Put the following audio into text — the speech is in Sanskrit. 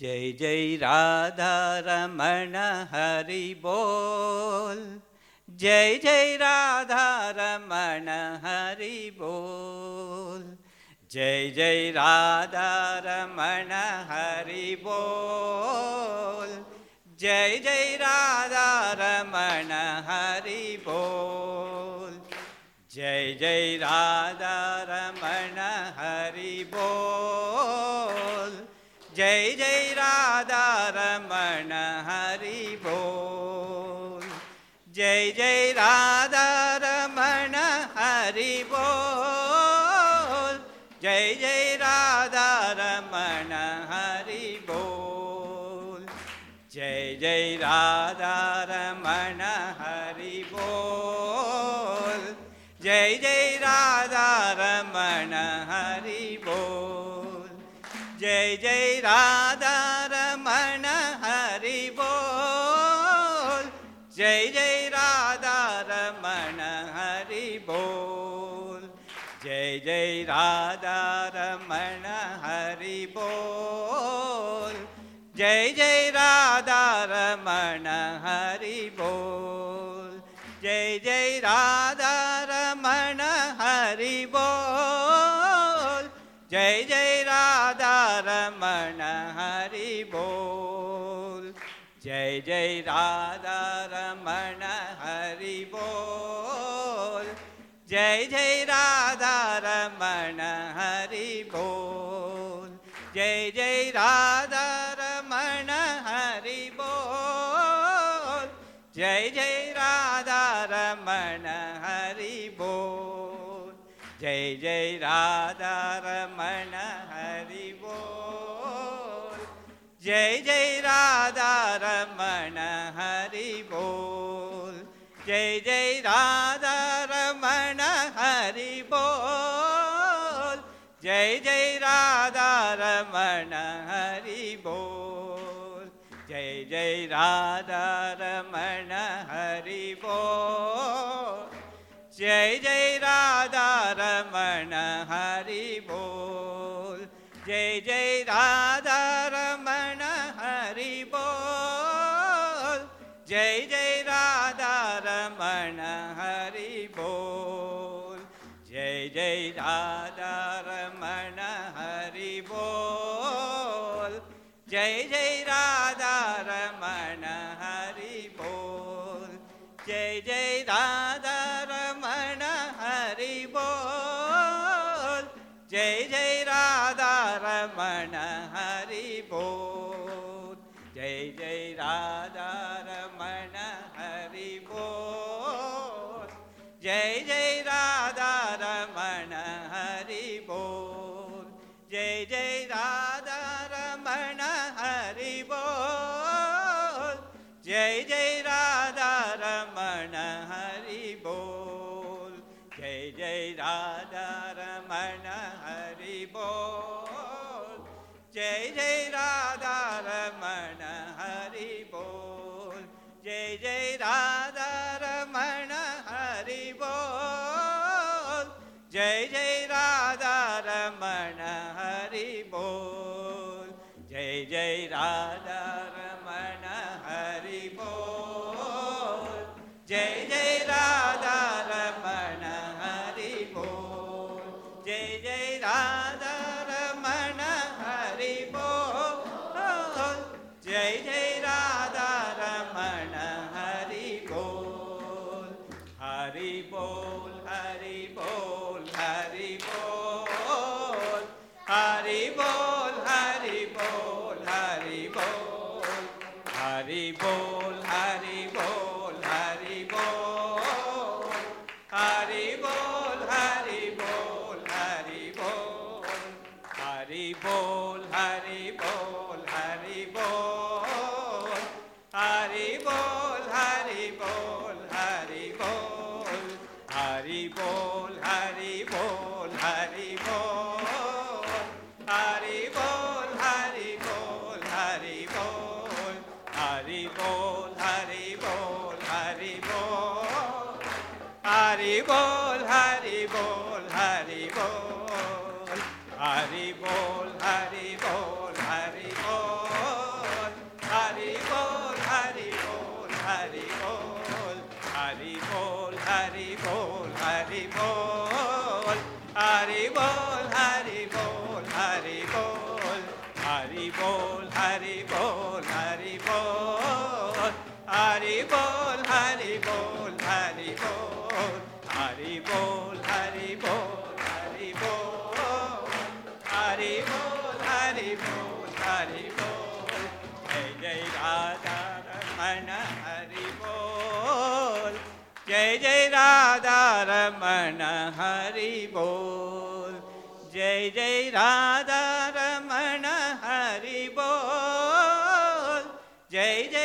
जय जय राधा रमण हरि बोल। जय जय राधा रमण हरि बोल। जय जय राधा रमण हरि बोल। जय जय राधा रमण हरि बोल। जय जय राधा रमण हरि बोल जय जय राधा रमण हरि बोल जय जय राधा रमण हरि बोल जय जय राधा रमण हरि बोल जय जय राधा रमण हरि बोल जय जय राधा जय जय राधा रमण हरि बोल। जय जय राधा रमण हरि बोल। जय जय राधा रमण हरि बोल। जय जय राधा रमण हरि बोल। जय जय राधा रमण हरि बोल जय जय राधा रमण हरि बोल। जय जय राधा रमण हरि बोल। जय जय राधा रमण हरि बोल। जय जय राधा रमण हरि बोल। जय जय राधा रमण हरि बोल। जय जय रमण हरि बोल जय जय राधा रमण हरि बोल जय जय राधा रमण हरि बोल जय जय राधा रमण हरि बोल जय जय जय जय राधा रमण हरि बोल जय जय राधा रमण हरि बोल जय जय राधा रमण जय जय राधा रमण हरि बोल। जय जय राधा रमण हरि बोल। जय जय Radha Hari Bol, Hari Bol, Hari Bol, Hari Bol. Hari Bol, Hari Bol, Hari Bol, Hari Bol, Hari Bol, Hari Bol, Hari Bol, Hari Bol, Hari Bol, Hari Bol, Hari Bol, Hari Bol, Hari Bol, Hari Bol, Hari Bol, Jai Jai Radha Ramana Hari Bol, Jai Jai Radha Ramana Hari Bol. जय राधा रमण हरि बोल। जय जय